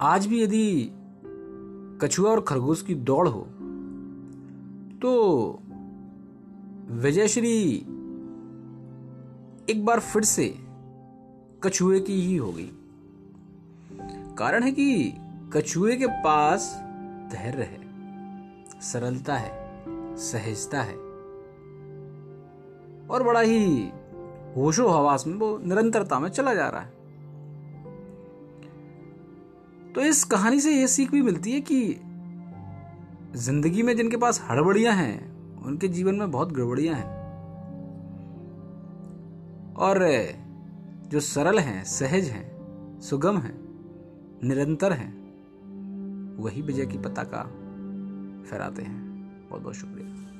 आज भी यदि कछुआ और खरगोश की दौड़ हो तो विजयश्री एक बार फिर से कछुए की ही हो गई। कारण है कि कछुए के पास धैर्य है, सरलता है, सहजता है, और बड़ा ही होशो हवास में वो निरंतरता में चला जा रहा है। तो इस कहानी से यह सीख भी मिलती है कि ज़िंदगी में जिनके पास हड़बड़ियाँ हैं, उनके जीवन में बहुत गड़बड़ियाँ हैं। और जो सरल हैं, सहज हैं, सुगम हैं, निरंतर हैं, वही विजय की पताका फहराते हैं। बहुत बहुत शुक्रिया।